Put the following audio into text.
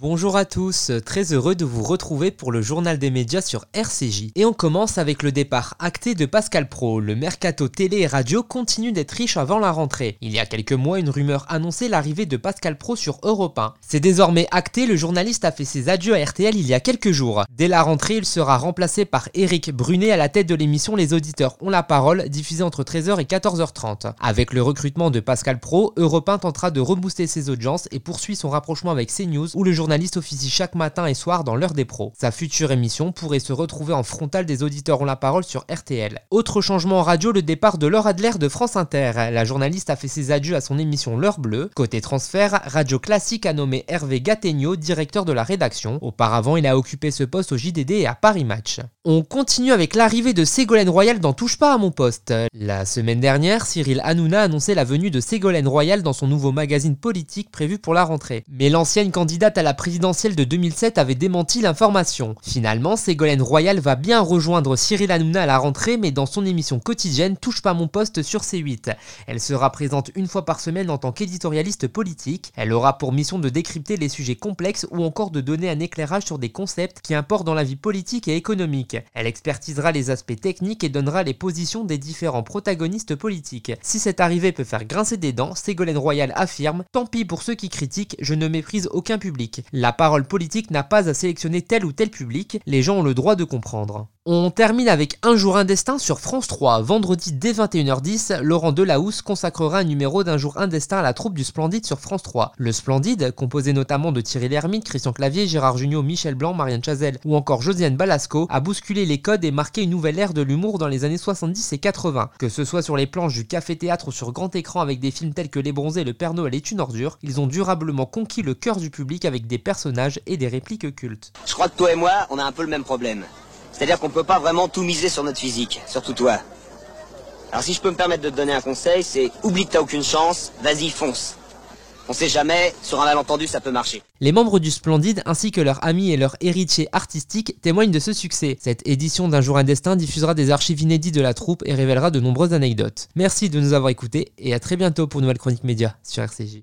Bonjour à tous, très heureux de vous retrouver pour le journal des médias sur RCJ. Et on commence avec le départ acté de Pascal Pro. Le mercato télé et radio continue d'être riche avant la rentrée. Il y a quelques mois, une rumeur annonçait l'arrivée de Pascal Pro sur Europe 1. C'est désormais acté, le journaliste a fait ses adieux à RTL il y a quelques jours. Dès la rentrée, il sera remplacé par Eric Brunet à la tête de l'émission Les auditeurs ont la parole, diffusée entre 13h et 14h30. Avec le recrutement de Pascal Pro, Europe 1 tentera de rebooster ses audiences et poursuit son rapprochement avec CNews où le journal journaliste officie chaque matin et soir dans l'heure des pros. Sa future émission pourrait se retrouver en frontal des auditeurs ont la parole sur RTL. Autre changement en radio, le départ de Laure Adler de France Inter. La journaliste a fait ses adieux à son émission L'heure bleue. Côté transfert, Radio Classique a nommé Hervé Gattegno directeur de la rédaction. Auparavant, il a occupé ce poste au JDD et à Paris Match. On continue avec l'arrivée de Ségolène Royal dans Touche pas à mon poste. La semaine dernière, Cyril Hanouna a annoncé la venue de Ségolène Royal dans son nouveau magazine politique prévu pour la rentrée. Mais l'ancienne candidate à la présidentielle de 2007 avait démenti l'information. Finalement, Ségolène Royal va bien rejoindre Cyril Hanouna à la rentrée, mais dans son émission quotidienne Touche pas mon poste sur C8. Elle sera présente une fois par semaine en tant qu'éditorialiste politique. Elle aura pour mission de décrypter les sujets complexes ou encore de donner un éclairage sur des concepts qui importent dans la vie politique et économique. Elle expertisera les aspects techniques et donnera les positions des différents protagonistes politiques. Si cette arrivée peut faire grincer des dents, Ségolène Royal affirme Tant pis pour ceux qui critiquent, je ne méprise aucun public. La parole politique n'a pas à sélectionner tel ou tel public, les gens ont le droit de comprendre. On termine avec Un jour un destin sur France 3. Vendredi dès 21h10, Laurent Delahousse consacrera un numéro d'Un jour un destin à la troupe du Splendide sur France 3. Le Splendide, composé notamment de Thierry Lhermitte, Christian Clavier, Gérard Jugnot, Michel Blanc, Marianne Chazelle ou encore Josiane Balasco, a bousculé les codes et marqué une nouvelle ère de l'humour dans les années 70 et 80. Que ce soit sur les planches du café-théâtre ou sur grand écran avec des films tels que Les Bronzés, Le Père est une ordure, ils ont durablement conquis le cœur du public avec des personnages et des répliques cultes. Je crois que toi et moi, on a un peu le même problème. C'est-à-dire qu'on peut pas vraiment tout miser sur notre physique, surtout toi. Alors si je peux me permettre de te donner un conseil, c'est oublie que t'as aucune chance, vas-y fonce. On sait jamais, sur un malentendu ça peut marcher. Les membres du Splendide ainsi que leurs amis et leurs héritiers artistiques témoignent de ce succès. Cette édition d'un jour un destin diffusera des archives inédites de la troupe et révélera de nombreuses anecdotes. Merci de nous avoir écoutés et à très bientôt pour nouvelle chronique média sur RCJ.